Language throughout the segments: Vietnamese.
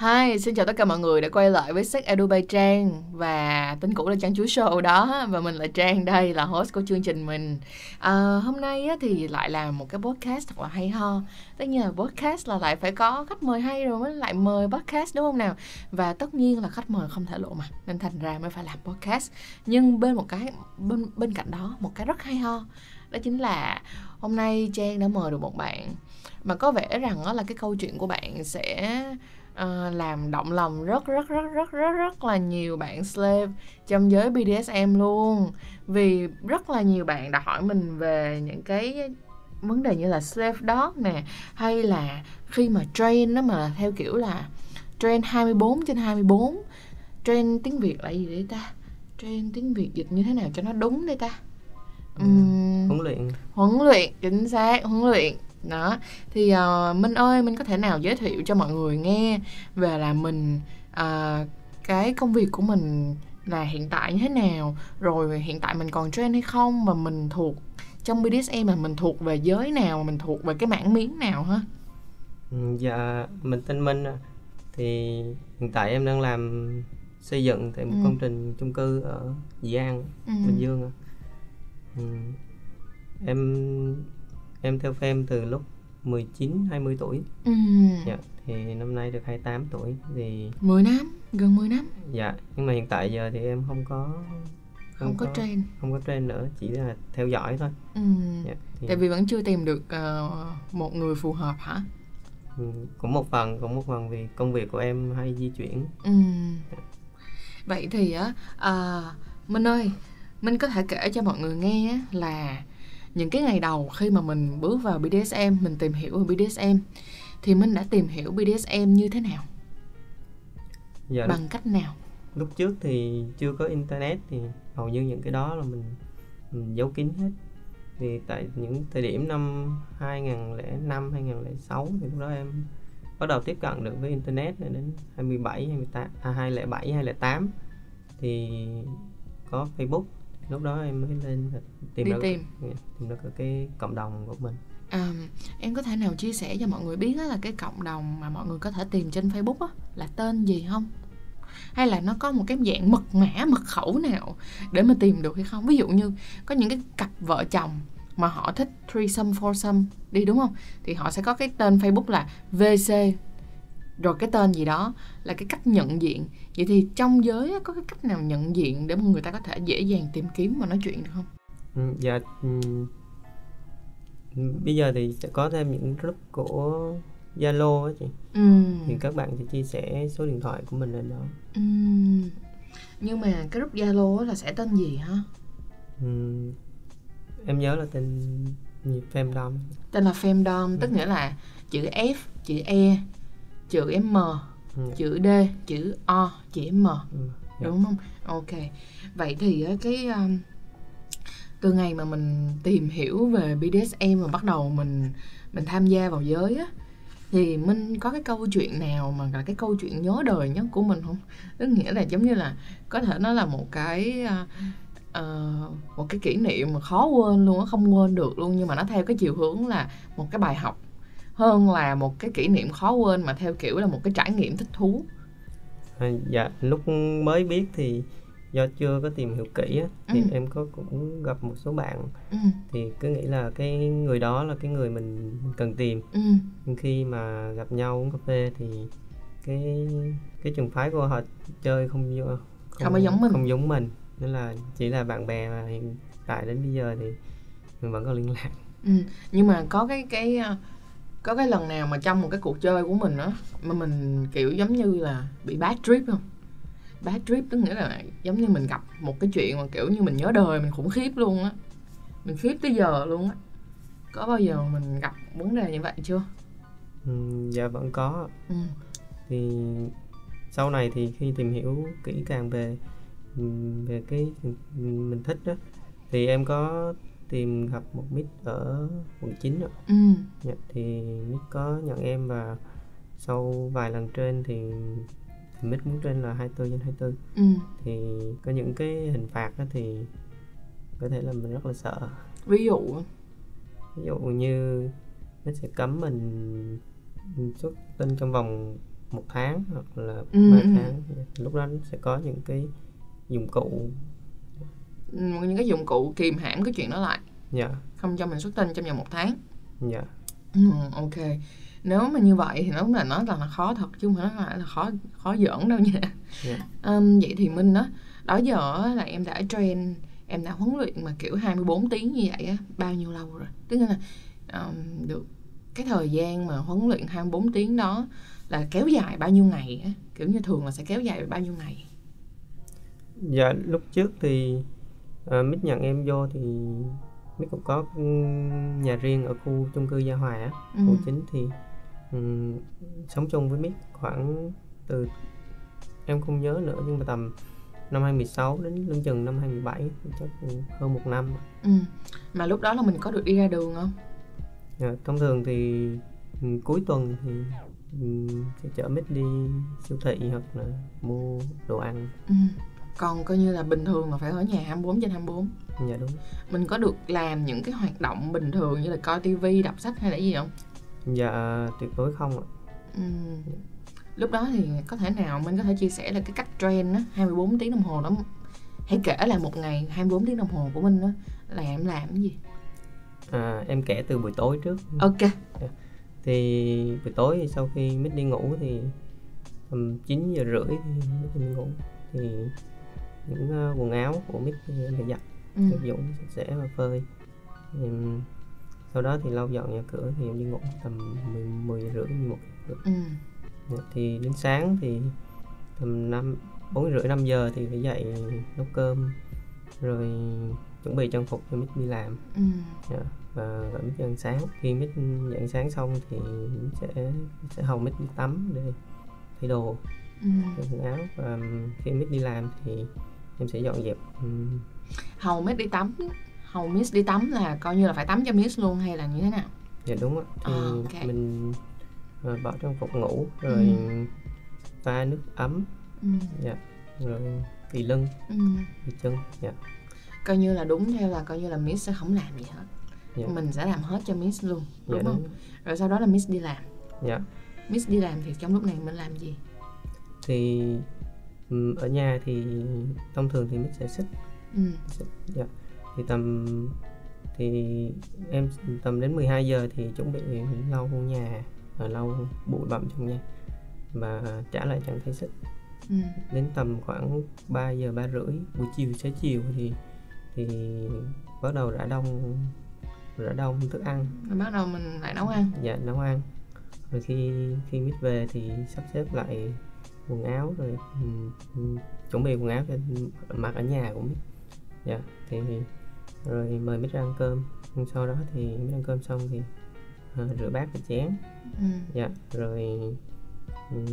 Hi, xin chào tất cả mọi người đã quay lại với Sách Edu by Trang Và tên cũ là Trang Chúa Show đó Và mình là Trang đây, là host của chương trình mình. À, Hôm nay á, thì lại làm một cái podcast thật là hay ho. Tất nhiên là podcast là lại phải có khách mời hay rồi mới lại mời podcast đúng không nào? Và tất nhiên là khách mời không thể lộ mặt Nên thành ra mới phải làm podcast. Nhưng bên một cái bên, bên cạnh đó, một cái rất hay ho Đó chính là hôm nay Trang đã mời được một bạn. Mà có vẻ rằng đó là cái câu chuyện của bạn sẽ uh, làm động lòng rất rất rất rất rất rất là nhiều bạn slave trong giới BDSM luôn. Vì rất là nhiều bạn đã hỏi mình về những cái vấn đề như là slave dog nè hay là khi mà train nó mà theo kiểu là train 24 trên 24 train tiếng Việt là gì đấy ta? Train tiếng Việt dịch như thế nào cho nó đúng đây ta? Uhm, huấn luyện. Huấn luyện chính xác huấn luyện đó thì uh, minh ơi minh có thể nào giới thiệu cho mọi người nghe về là mình uh, cái công việc của mình là hiện tại như thế nào rồi hiện tại mình còn train hay không và mình thuộc trong BDSM mà mình thuộc về giới nào mình thuộc về cái mảng miếng nào ha ừ, dạ mình tên Minh thì hiện tại em đang làm xây dựng tại một ừ. công trình chung cư ở Dĩ An ừ. Bình Dương ừ. em em theo phim từ lúc 19 20 tuổi. Ừ. Dạ, thì năm nay được 28 tuổi thì 10 năm, gần 10 năm. Dạ, nhưng mà hiện tại giờ thì em không có không, không có, có train không có train nữa chỉ là theo dõi thôi ừ. dạ, thì... tại vì vẫn chưa tìm được uh, một người phù hợp hả ừ, cũng một phần cũng một phần vì công việc của em hay di chuyển ừ. dạ. vậy thì á uh, minh ơi minh có thể kể cho mọi người nghe là những cái ngày đầu khi mà mình bước vào BDSM mình tìm hiểu về BDSM thì mình đã tìm hiểu BDSM như thế nào? Dạ, bằng cách nào? lúc trước thì chưa có internet thì hầu như những cái đó là mình, mình giấu kín hết. Thì tại những thời điểm năm 2005 2006 thì lúc đó em bắt đầu tiếp cận được với internet đến 27 28 à, 2007 2008 thì có Facebook lúc đó em mới lên tìm đi được tìm. Tìm được cái cộng đồng của mình. À, em có thể nào chia sẻ cho mọi người biết là cái cộng đồng mà mọi người có thể tìm trên Facebook á, là tên gì không? Hay là nó có một cái dạng mật mã mật khẩu nào để mà tìm được hay không? Ví dụ như có những cái cặp vợ chồng mà họ thích threesome foursome đi đúng không? Thì họ sẽ có cái tên Facebook là VC rồi cái tên gì đó là cái cách nhận diện. Vậy thì trong giới có cái cách nào nhận diện để mà người ta có thể dễ dàng tìm kiếm và nói chuyện được không? Ừ, dạ ừ, bây giờ thì sẽ có thêm những group của Zalo á chị. Ừ. thì các bạn sẽ chia sẻ số điện thoại của mình lên đó. Ừ. nhưng mà cái group Zalo là sẽ tên gì hả? Ừ. em nhớ là tên Femdom tên là Femdom ừ. tức nghĩa là chữ F chữ E chữ M ừ. chữ D chữ O chữ M ừ. Dạ. đúng không ok vậy thì cái um, từ ngày mà mình tìm hiểu về BDSM và bắt đầu mình mình tham gia vào giới á thì mình có cái câu chuyện nào mà là cái câu chuyện nhớ đời nhất của mình không tức nghĩa là giống như là có thể nó là một cái uh, một cái kỷ niệm mà khó quên luôn á không quên được luôn nhưng mà nó theo cái chiều hướng là một cái bài học hơn là một cái kỷ niệm khó quên mà theo kiểu là một cái trải nghiệm thích thú à, dạ lúc mới biết thì do chưa có tìm hiểu kỹ á, thì ừ. em có cũng gặp một số bạn ừ. thì cứ nghĩ là cái người đó là cái người mình cần tìm ừ. nhưng khi mà gặp nhau uống cà phê thì cái cái trường phái của họ chơi không không, không có giống mình không giống mình nên là chỉ là bạn bè mà hiện tại đến bây giờ thì mình vẫn có liên lạc ừ. nhưng mà có cái cái có cái lần nào mà trong một cái cuộc chơi của mình á mà mình kiểu giống như là bị bad trip không? Bad trip tức nghĩa là giống như mình gặp một cái chuyện mà kiểu như mình nhớ đời mình khủng khiếp luôn á. Mình khiếp tới giờ luôn á. Có bao giờ mình gặp vấn đề như vậy chưa? Ừ, dạ vẫn có. Ừ. thì sau này thì khi tìm hiểu kỹ càng về về cái mình thích đó thì em có tìm gặp một mít ở quận 9 rồi. Ừ. Dạ, thì mít có nhận em và sau vài lần trên thì, mít muốn trên là 24 trên 24 ừ. thì có những cái hình phạt đó thì có thể là mình rất là sợ ví dụ ví dụ như nó sẽ cấm mình xuất tinh trong vòng một tháng hoặc là ừ. ba tháng lúc đó sẽ có những cái dụng cụ những cái dụng cụ kìm hãm cái chuyện đó lại. Dạ. Không cho mình xuất tinh trong vòng một tháng. Dạ. Ừ, ok. Nếu mà như vậy thì nó là nó là khó thật chứ không phải là khó khó giỡn đâu nha. Yeah. um, vậy thì minh đó đó giờ là em đã train em đã huấn luyện mà kiểu 24 tiếng như vậy á bao nhiêu lâu rồi? Tức là um, được cái thời gian mà huấn luyện 24 tiếng đó là kéo dài bao nhiêu ngày á? Kiểu như thường là sẽ kéo dài bao nhiêu ngày? Dạ lúc trước thì uh, mít nhận em vô thì mít cũng có nhà riêng ở khu chung cư gia hòa á ừ. khu chính thì um, sống chung với mít khoảng từ em không nhớ nữa nhưng mà tầm năm 2016 đến lưng chừng năm 2017 chắc hơn một năm ừ. mà lúc đó là mình có được đi ra đường không à, thông thường thì cuối tuần thì sẽ chở mít đi siêu thị hoặc là mua đồ ăn ừ. Còn coi như là bình thường là phải ở nhà 24 trên 24 dạ đúng. Mình có được làm những cái hoạt động bình thường như là coi tivi đọc sách hay là gì không? Dạ tuyệt đối không ạ. Ừ lúc đó thì có thể nào mình có thể chia sẻ là cái cách train á 24 tiếng đồng hồ đó hãy kể là một ngày 24 tiếng đồng hồ của mình đó là em làm cái gì? À, em kể từ buổi tối trước. Ok. Dạ. thì buổi tối thì sau khi mít đi ngủ thì tầm 9 giờ rưỡi thì mít đi ngủ. Thì những uh, quần áo của mít thì em phải giặt. Ừ. dụng sạch sẽ và phơi. Thì, sau đó thì lau dọn nhà cửa thì em đi ngủ tầm 10, 10 giờ rưỡi 11 giờ ừ. Dạ, thì đến sáng thì tầm năm bốn rưỡi năm giờ thì phải dậy nấu cơm rồi chuẩn bị trang phục cho mít đi làm. Ừ. yeah, dạ, và gọi mít ăn sáng. Khi mít dậy sáng xong thì sẽ sẽ hầu mít đi tắm để thay đồ ừ. quần áo. Và khi mít đi làm thì em sẽ dọn dẹp um. hầu mít đi tắm hầu mít đi tắm là coi như là phải tắm cho mít luôn hay là như thế nào dạ đúng ạ thì à, okay. mình rồi bỏ trong phục ngủ rồi ừ. pha nước ấm ừ. dạ rồi kỳ lưng ừ. kỳ chân dạ coi như là đúng theo là coi như là miss sẽ không làm gì hết dạ. mình sẽ làm hết cho miss luôn đúng dạ, không đúng. rồi sau đó là miss đi làm dạ miss đi làm thì trong lúc này mình làm gì thì ở nhà thì thông thường thì miss sẽ xích. Ừ. xích dạ. Thì tầm thì em tầm đến 12 giờ thì chuẩn bị lau nhà và lau bụi bặm trong nhà và trả lại trạng thái xích. Ừ. đến tầm khoảng 3 giờ ba rưỡi buổi chiều xế chiều thì thì bắt đầu rã đông rã đông thức ăn. Rồi bắt đầu mình lại nấu ăn. Dạ nấu ăn. Rồi khi khi mít về thì sắp xếp lại quần áo rồi um, chuẩn bị quần áo cho mặc ở nhà của mít dạ thì rồi mời mít ra ăn cơm. Sau đó thì mít ăn cơm xong thì uh, rửa bát và chén. Ừ. dạ rồi um,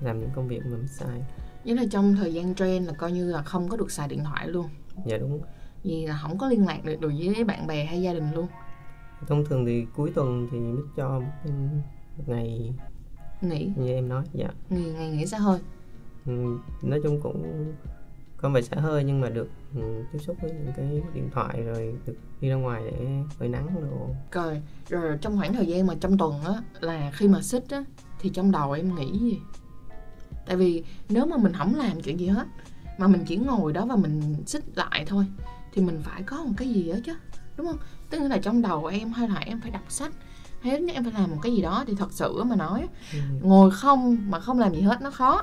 làm những công việc mà mình sai. Nghĩa là trong thời gian train là coi như là không có được xài điện thoại luôn. Dạ đúng. Vì là không có liên lạc được, được với bạn bè hay gia đình luôn. Thông thường thì cuối tuần thì mới cho một ngày Nghỉ. Như em nói, dạ. Nghỉ, ngày nghỉ xã hơi. Ừ, Nói chung cũng không phải xả hơi nhưng mà được um, tiếp xúc với những cái điện thoại rồi được đi ra ngoài để phơi nắng đồ. Rồi rồi trong khoảng thời gian mà trong tuần á là khi mà xích á thì trong đầu em nghĩ gì? Tại vì nếu mà mình không làm chuyện gì hết mà mình chỉ ngồi đó và mình xích lại thôi thì mình phải có một cái gì đó chứ đúng không? Tức là trong đầu em hay là em phải đọc sách hay là em phải làm một cái gì đó thì thật sự mà nói ừ. ngồi không mà không làm gì hết nó khó.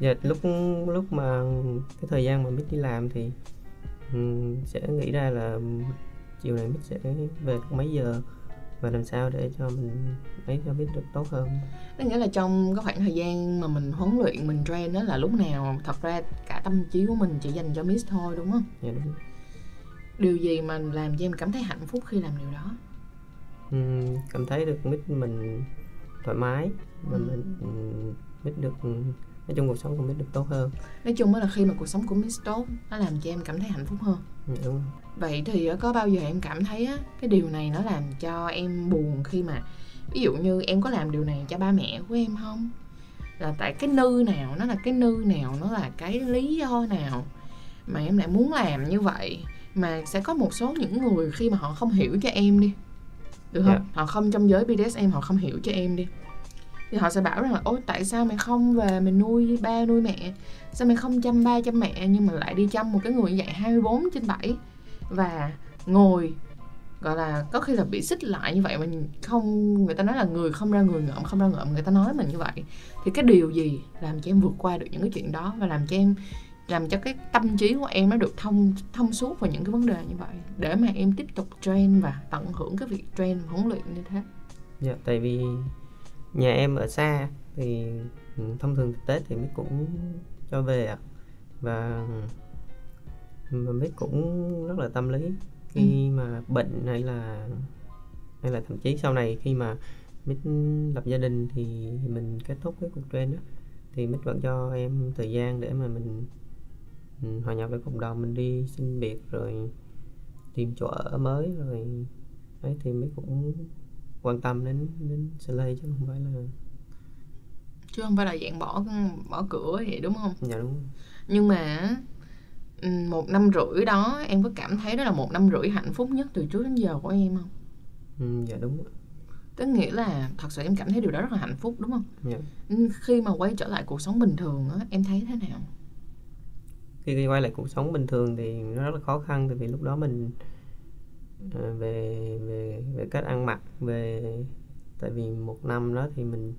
Dạ lúc lúc mà cái thời gian mà mít đi làm thì um, sẽ nghĩ ra là chiều này mít sẽ về mấy giờ và làm sao để cho mình ấy cho biết được tốt hơn? Có nghĩa là trong cái khoảng thời gian mà mình huấn luyện mình train đó là lúc nào thật ra cả tâm trí của mình chỉ dành cho miss thôi đúng không? Dạ đúng. Điều gì mà làm cho em cảm thấy hạnh phúc khi làm điều đó cảm thấy được miss mình thoải mái và mình miss được nói chung cuộc sống của Mít được tốt hơn. Nói chung là khi mà cuộc sống của Mít tốt nó làm cho em cảm thấy hạnh phúc hơn. Ừ, đúng rồi. vậy thì có bao giờ em cảm thấy á, cái điều này nó làm cho em buồn khi mà ví dụ như em có làm điều này cho ba mẹ của em không? Là tại cái nư nào nó là cái nư nào nó là cái lý do nào mà em lại muốn làm như vậy? Mà sẽ có một số những người khi mà họ không hiểu cho em đi được không yeah. Dạ. họ không trong giới BDSM họ không hiểu cho em đi thì họ sẽ bảo rằng là ôi tại sao mày không về mày nuôi ba nuôi mẹ sao mày không chăm ba chăm mẹ nhưng mà lại đi chăm một cái người như vậy 24 trên 7 và ngồi gọi là có khi là bị xích lại như vậy mà không người ta nói là người không ra người ngợm không ra ngợm người ta nói mình như vậy thì cái điều gì làm cho em vượt qua được những cái chuyện đó và làm cho em làm cho cái tâm trí của em nó được thông thông suốt vào những cái vấn đề như vậy để mà em tiếp tục train và tận hưởng cái việc train và huấn luyện như thế dạ tại vì nhà em ở xa thì ừ, thông thường tết thì mới cũng cho về ạ và mà biết cũng rất là tâm lý khi ừ. mà bệnh hay là hay là thậm chí sau này khi mà mít lập gia đình thì mình kết thúc cái cuộc train đó thì mít vẫn cho em thời gian để mà mình ừ, hòa nhập với cộng đồng mình đi xin việc rồi tìm chỗ ở mới rồi ấy thì mít cũng quan tâm đến đến Slay chứ không phải là chứ không phải là dạng bỏ bỏ cửa vậy đúng không? Dạ đúng. Nhưng mà ừ, một năm rưỡi đó em có cảm thấy đó là một năm rưỡi hạnh phúc nhất từ trước đến giờ của em không? Ừ, dạ đúng. Tức nghĩa là thật sự em cảm thấy điều đó rất là hạnh phúc đúng không? Dạ. Khi mà quay trở lại cuộc sống bình thường á, em thấy thế nào? Khi quay lại cuộc sống bình thường thì nó rất là khó khăn tại vì lúc đó mình Ờ, về về về cách ăn mặc về tại vì một năm đó thì mình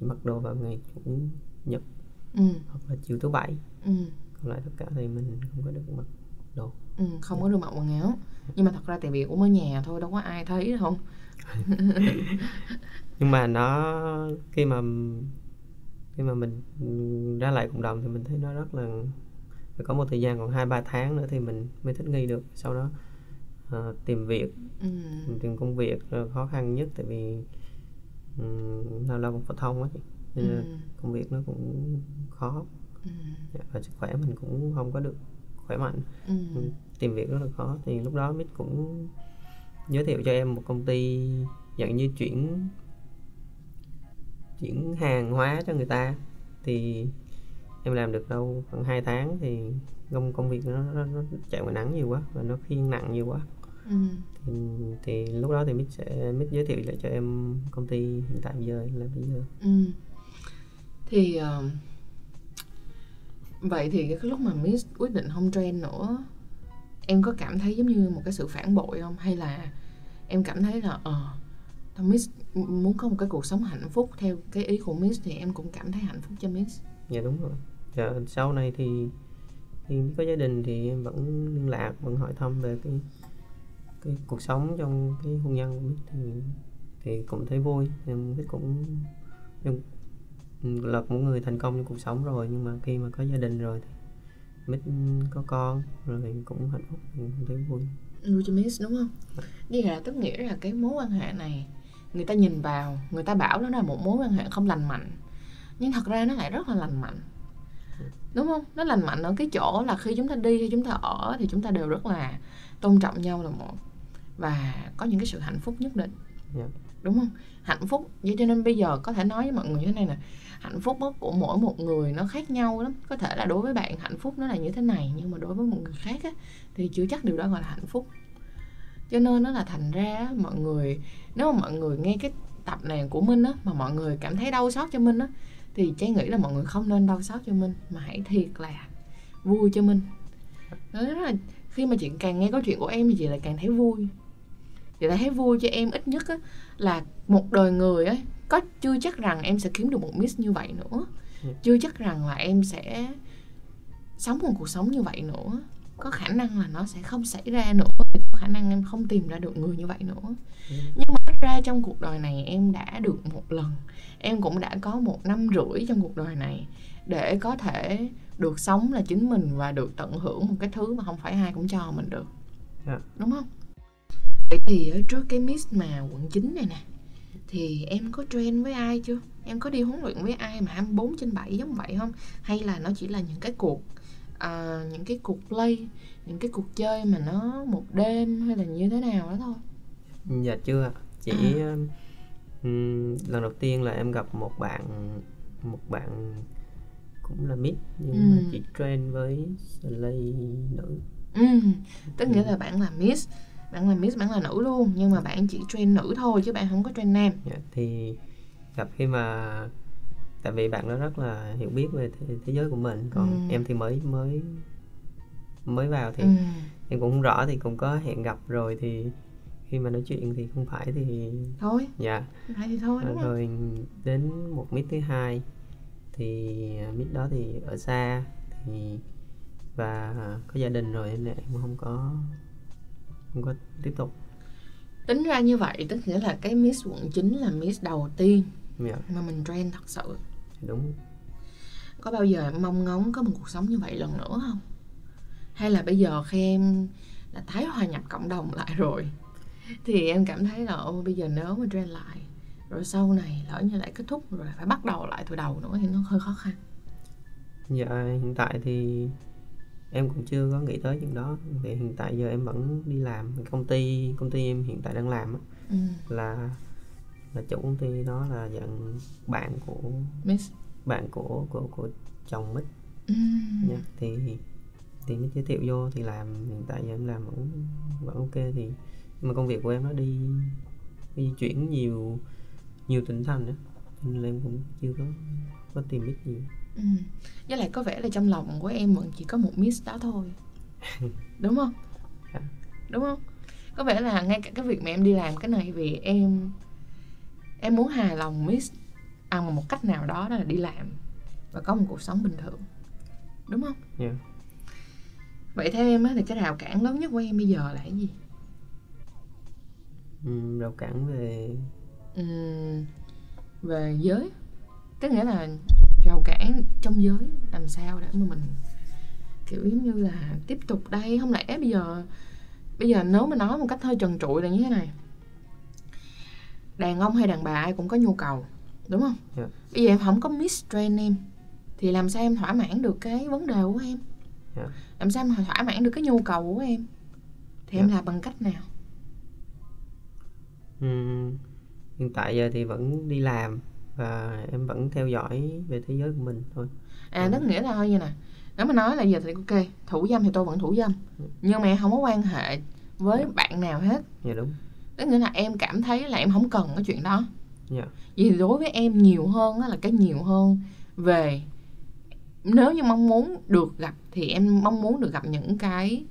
chỉ mặc đồ vào ngày chủ nhật ừ. hoặc là chiều thứ bảy ừ. còn lại tất cả thì mình không có được mặc đồ ừ, không yeah. có được mặc quần áo nhưng mà thật ra tại vì cũng ở nhà thôi đâu có ai thấy không nhưng mà nó khi mà khi mà mình ra lại cộng đồng thì mình thấy nó rất là phải có một thời gian còn hai ba tháng nữa thì mình mới thích nghi được sau đó uh, tìm việc ừ. tìm công việc khó khăn nhất tại vì um, lao động phổ thông á nên ừ. công việc nó cũng khó ừ. Dạ, và sức khỏe mình cũng không có được khỏe mạnh ừ. tìm việc rất là khó thì lúc đó mít cũng giới thiệu cho em một công ty dạng như chuyển chuyển hàng hóa cho người ta thì em làm được đâu khoảng 2 tháng thì công công việc nó, nó, nó chạy ngoài nắng nhiều quá và nó khiêng nặng nhiều quá ừ. thì, thì lúc đó thì mít sẽ mít giới thiệu lại cho em công ty hiện tại bây giờ là bây giờ ừ. thì uh, vậy thì cái lúc mà mít quyết định không train nữa em có cảm thấy giống như một cái sự phản bội không hay là em cảm thấy là ờ uh, Miss muốn có một cái cuộc sống hạnh phúc theo cái ý của Miss thì em cũng cảm thấy hạnh phúc cho Miss. Dạ đúng rồi. Dạ, sau này thì khi có gia đình thì em vẫn liên lạc, vẫn hỏi thăm về cái cái cuộc sống trong cái hôn nhân của thì thì cũng thấy vui. Em Mít cũng em là một người thành công trong cuộc sống rồi. Nhưng mà khi mà có gia đình rồi thì Mít có con rồi cũng hạnh phúc cũng thấy vui. Mít đúng không? Như là tức nghĩa là cái mối quan hệ này người ta nhìn vào người ta bảo đó là một mối quan hệ không lành mạnh nhưng thật ra nó lại rất là lành mạnh. Đúng không? Nó lành mạnh ở cái chỗ là khi chúng ta đi hay chúng ta ở thì chúng ta đều rất là tôn trọng nhau là một. Và có những cái sự hạnh phúc nhất định. Yeah. Dạ. đúng không? Hạnh phúc vậy cho nên bây giờ có thể nói với mọi người như thế này nè. Hạnh phúc của mỗi một người nó khác nhau lắm. Có thể là đối với bạn hạnh phúc nó là như thế này nhưng mà đối với một người khác á, thì chưa chắc điều đó gọi là hạnh phúc. Cho nên nó là thành ra mọi người nếu mà mọi người nghe cái tập này của minh á mà mọi người cảm thấy đau xót cho minh á thì trang nghĩ là mọi người không nên đau xót cho minh mà hãy thiệt là vui cho minh đó là khi mà chị càng nghe câu chuyện của em thì chị lại càng thấy vui. Chị lại thấy vui cho em ít nhất á, là một đời người ấy có chưa chắc rằng em sẽ kiếm được một miss như vậy nữa. Ừ. chưa chắc rằng là em sẽ sống một cuộc sống như vậy nữa có khả năng là nó sẽ không xảy ra nữa có khả năng em không tìm ra được người như vậy nữa ừ. nhưng mà ra trong cuộc đời này em đã được một lần em cũng đã có một năm rưỡi trong cuộc đời này để có thể được sống là chính mình và được tận hưởng một cái thứ mà không phải ai cũng cho mình được yeah. Dạ. đúng không vậy thì ở trước cái miss mà quận 9 này nè thì em có train với ai chưa em có đi huấn luyện với ai mà 24 trên 7 giống vậy không hay là nó chỉ là những cái cuộc à, những cái cuộc play những cái cuộc chơi mà nó một đêm hay là như thế nào đó thôi dạ chưa chỉ à. um, lần đầu tiên là em gặp một bạn một bạn cũng là mid nhưng ừ. mà chỉ train với slay nữ ừ. tức nghĩa là bạn là miss bạn là miss bạn là nữ luôn nhưng mà bạn chỉ train nữ thôi chứ bạn không có train nam dạ, thì gặp khi mà tại vì bạn đó rất là hiểu biết về thế, thế giới của mình còn ừ. em thì mới mới mới vào thì ừ. em cũng không rõ thì cũng có hẹn gặp rồi thì khi mà nói chuyện thì không phải thì thôi dạ phải thì thôi đúng rồi không? đến một mít thứ hai thì mít đó thì ở xa thì và có gia đình rồi nên em không có không có tiếp tục tính ra như vậy tức nghĩa là cái miss quận 9 là miss đầu tiên yeah. Mà mình train thật sự. Đúng. Có bao giờ em mong ngóng có một cuộc sống như vậy lần nữa không? Hay là bây giờ khi em đã tái hòa nhập cộng đồng lại rồi? Thì em cảm thấy là ô bây giờ nếu mà train lại rồi sau này lỡ như lại kết thúc rồi phải bắt đầu lại từ đầu nữa thì nó hơi khó khăn. Dạ hiện tại thì em cũng chưa có nghĩ tới chuyện đó. Thì hiện tại giờ em vẫn đi làm. Công ty công ty em hiện tại đang làm ừ. là là chủ công ty đó là dạng bạn của Miss bạn của của của chồng Mít ừ. nha thì thì mới giới thiệu vô thì làm hiện tại giờ em làm vẫn vẫn ok thì nhưng mà công việc của em nó đi di chuyển nhiều nhiều tỉnh thành đó nên là em cũng chưa có có tìm biết nhiều ừ. với lại có vẻ là trong lòng của em vẫn chỉ có một miss đó thôi đúng không dạ. đúng không có vẻ là ngay cả cái việc mà em đi làm cái này vì em em muốn hài lòng miss ăn à, một cách nào đó đó là đi làm và có một cuộc sống bình thường. Đúng không? Yeah. Vậy theo em á thì cái rào cản lớn nhất của em bây giờ là cái gì? Ừ, rào cản về ừ, về giới. Tức nghĩa là rào cản trong giới làm sao để mà mình kiểu giống như là tiếp tục đây. Không lẽ bây giờ bây giờ nếu mà nói một cách hơi trần trụi là như thế này đàn ông hay đàn bà ai cũng có nhu cầu đúng không yeah. Dạ. bây giờ em không có miss train em thì làm sao em thỏa mãn được cái vấn đề của em yeah. Dạ. làm sao em thỏa mãn được cái nhu cầu của em thì yeah. em dạ. làm bằng cách nào uhm, hiện tại giờ thì vẫn đi làm và em vẫn theo dõi về thế giới của mình thôi à tức nghĩa là thôi như nè nếu mà nói là giờ thì ok thủ dâm thì tôi vẫn thủ dâm nhưng mà em không có quan hệ với yeah. bạn nào hết dạ đúng tức nghĩa là em cảm thấy là em không cần cái chuyện đó. Yeah. vì đối với em nhiều hơn là cái nhiều hơn về nếu như mong muốn được gặp thì em mong muốn được gặp những cái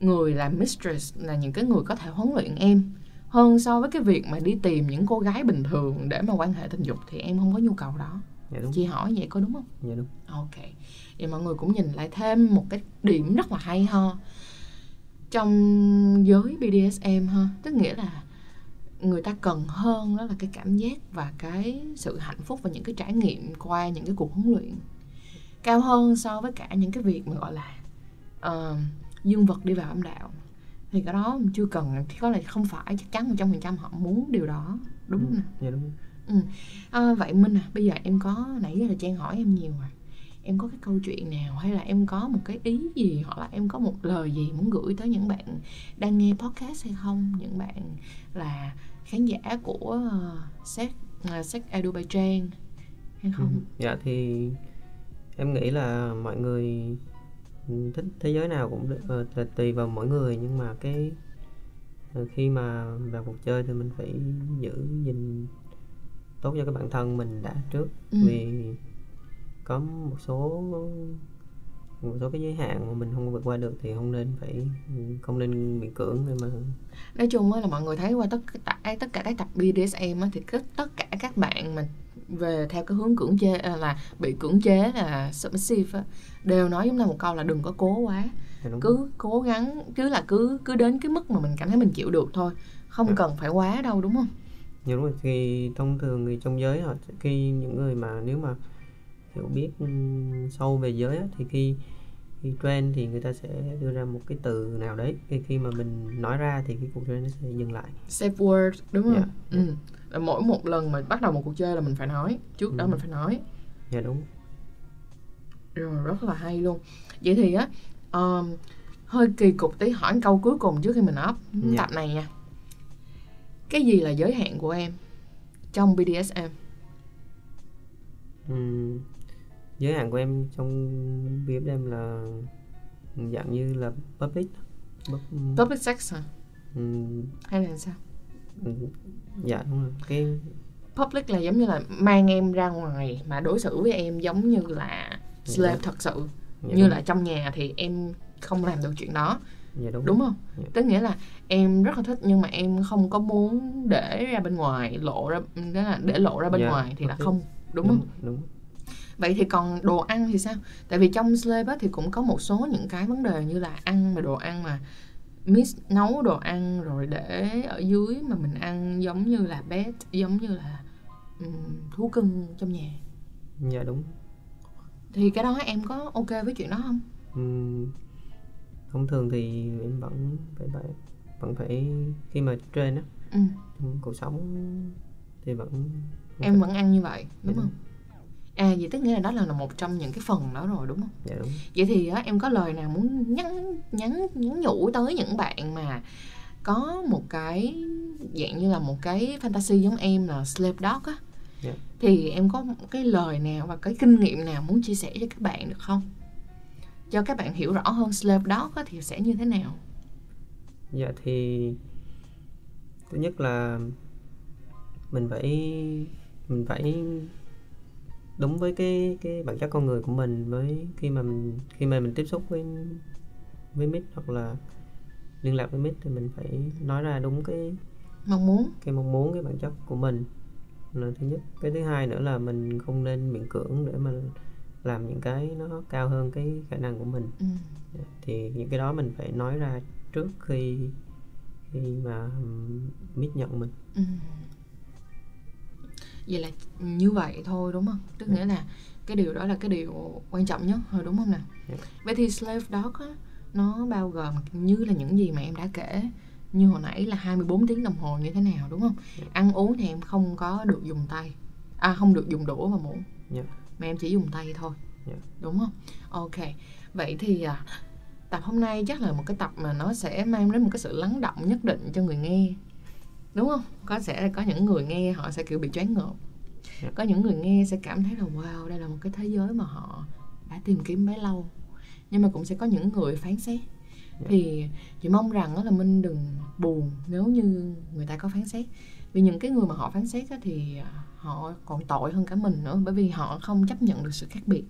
người làm mistress là những cái người có thể huấn luyện em. Hơn so với cái việc mà đi tìm những cô gái bình thường để mà quan hệ tình dục thì em không có nhu cầu đó. Dạ đúng. chị hỏi vậy có đúng không? Dạ đúng. Ok. Thì mọi người cũng nhìn lại thêm một cái điểm rất là hay ho trong giới BDSM ha? Tức nghĩa là người ta cần hơn đó là cái cảm giác và cái sự hạnh phúc và những cái trải nghiệm qua những cái cuộc huấn luyện cao hơn so với cả những cái việc mà gọi là uh, dương vật đi vào âm đạo. Thì cái đó chưa cần thì có là không phải chắc chắn một trăm phần trăm họ muốn điều đó đúng không ừ, dạ đúng. Ừ. à, vậy minh à bây giờ em có nãy giờ là trang hỏi em nhiều rồi em có cái câu chuyện nào hay là em có một cái ý gì hoặc là em có một lời gì muốn gửi tới những bạn đang nghe podcast hay không những bạn là khán giả của uh, sex edu by trang hay không ừ. dạ thì em nghĩ là mọi người thích thế giới nào cũng được uh, tùy vào mỗi người nhưng mà cái khi mà vào cuộc chơi thì mình phải giữ gìn tốt cho cái bản thân mình đã trước ừ. vì có một số một số cái giới hạn mà mình không vượt qua được thì không nên phải không nên bị cưỡng để mà nói chung là mọi người thấy qua tất cả tất cả các tập BDSM thì tất cả các bạn mà về theo cái hướng cưỡng chế à, là bị cưỡng chế là submissive đều nói giống là một câu là đừng có cố quá dạ, cứ cố gắng chứ là cứ cứ đến cái mức mà mình cảm thấy mình chịu được thôi không à. cần phải quá đâu đúng không? Dạ đúng rồi. Thì thông thường thì trong giới họ khi những người mà nếu mà hiểu biết sâu về giới thì khi khi trend thì người ta sẽ đưa ra một cái từ nào đấy khi khi mà mình nói ra thì cái cuộc trend nó sẽ dừng lại safe word đúng không yeah. Dạ. ừ mỗi một lần mà bắt đầu một cuộc chơi là mình phải nói trước ừ. đó mình phải nói dạ đúng rồi rất là hay luôn vậy thì á um, hơi kỳ cục tí hỏi câu cuối cùng trước khi mình up dạ. tập này nha cái gì là giới hạn của em trong BDSM uhm, giới hạn của em trong BDSM là dạng như là public public sex hả? Uhm. hay là sao? Dạ đúng rồi. Cái public là giống như là mang em ra ngoài mà đối xử với em giống như là slave dạ. thật sự. Dạ như đúng. là trong nhà thì em không làm được chuyện đó. Dạ đúng. Đúng không? Dạ. tức nghĩa là em rất là thích nhưng mà em không có muốn để ra bên ngoài lộ ra đó là để lộ ra bên dạ, ngoài thì là không đúng, đúng không? đúng vậy thì còn đồ ăn thì sao? Tại vì trong slave thì cũng có một số những cái vấn đề như là ăn mà đồ ăn mà mix nấu đồ ăn rồi để ở dưới mà mình ăn giống như là pet giống như là um, thú cưng trong nhà. Dạ đúng. Thì cái đó em có ok với chuyện đó không? Uhm, thông thường thì em vẫn phải phải vẫn phải khi mà trên á ừ. trong cuộc sống thì vẫn em phải... vẫn ăn như vậy đúng dạ, không à vậy tức nghĩa là đó là một trong những cái phần đó rồi đúng không dạ đúng vậy thì á, em có lời nào muốn nhắn nhắn nhắn nhủ tới những bạn mà có một cái dạng như là một cái fantasy giống em là slave dog á yeah. Dạ. thì em có cái lời nào và cái kinh nghiệm nào muốn chia sẻ cho các bạn được không cho các bạn hiểu rõ hơn slave dog á, thì sẽ như thế nào dạ thì thứ nhất là mình phải mình phải đúng với cái cái bản chất con người của mình với khi mà mình khi mà mình tiếp xúc với với mít hoặc là liên lạc với mít thì mình phải nói ra đúng cái mong muốn. cái mong muốn cái bản chất của mình. Là thứ nhất cái thứ hai nữa là mình không nên miễn cưỡng để mà làm những cái nó cao hơn cái khả năng của mình. Ừ. thì những cái đó mình phải nói ra trước khi khi mà mít nhận mình. Ừ vậy là như vậy thôi đúng không tức yeah. Dạ. nghĩa là cái điều đó là cái điều quan trọng nhất rồi đúng không nào yeah. Dạ. vậy thì slave dog á nó bao gồm như là những gì mà em đã kể như hồi nãy là 24 tiếng đồng hồ như thế nào đúng không yeah. Dạ. ăn uống thì em không có được dùng tay à không được dùng đũa và muỗng yeah. mà em chỉ dùng tay thôi yeah. đúng không ok vậy thì à, tập hôm nay chắc là một cái tập mà nó sẽ mang đến một cái sự lắng động nhất định cho người nghe đúng không có sẽ có những người nghe họ sẽ kiểu bị choáng ngợp yeah. Dạ. có những người nghe sẽ cảm thấy là wow đây là một cái thế giới mà họ đã tìm kiếm bấy lâu nhưng mà cũng sẽ có những người phán xét yeah. Dạ. thì chị mong rằng là minh đừng buồn nếu như người ta có phán xét vì những cái người mà họ phán xét thì à, họ còn tội hơn cả mình nữa bởi vì họ không chấp nhận được sự khác biệt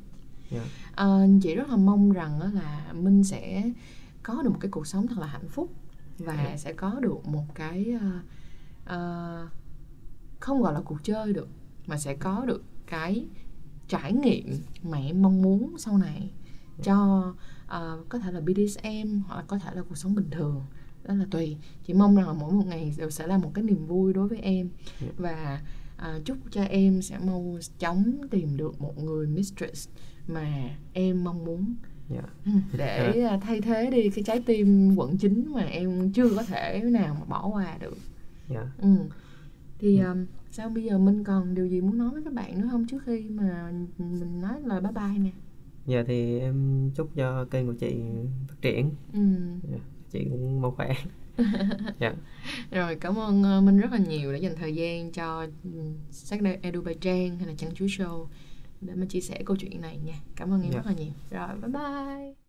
yeah. Dạ. à, chị rất là mong rằng là minh sẽ có được một cái cuộc sống thật là hạnh phúc và yeah. sẽ có được một cái uh, uh, không gọi là cuộc chơi được mà sẽ có được cái trải nghiệm mà em mong muốn sau này cho uh, có thể là BDSM hoặc là có thể là cuộc sống bình thường. Đó là tùy. Chỉ mong rằng là mỗi một ngày đều sẽ là một cái niềm vui đối với em. Và uh, chúc cho em sẽ mau chóng tìm được một người mistress mà em mong muốn. Yeah. Dạ. để thay thế đi cái trái tim quận chính mà em chưa có thể nào mà bỏ qua được dạ ừ. thì ừ. um, sao bây giờ minh còn điều gì muốn nói với các bạn nữa không trước khi mà mình nói lời bye bye nè dạ thì em chúc cho kênh của chị phát triển ừ. dạ, chị cũng mau khỏe dạ. rồi cảm ơn uh, minh rất là nhiều đã dành thời gian cho sách edu by trang hay là chăn chú show để mà chia sẻ câu chuyện này nha cảm ơn em dạ. rất là nhiều rồi bye bye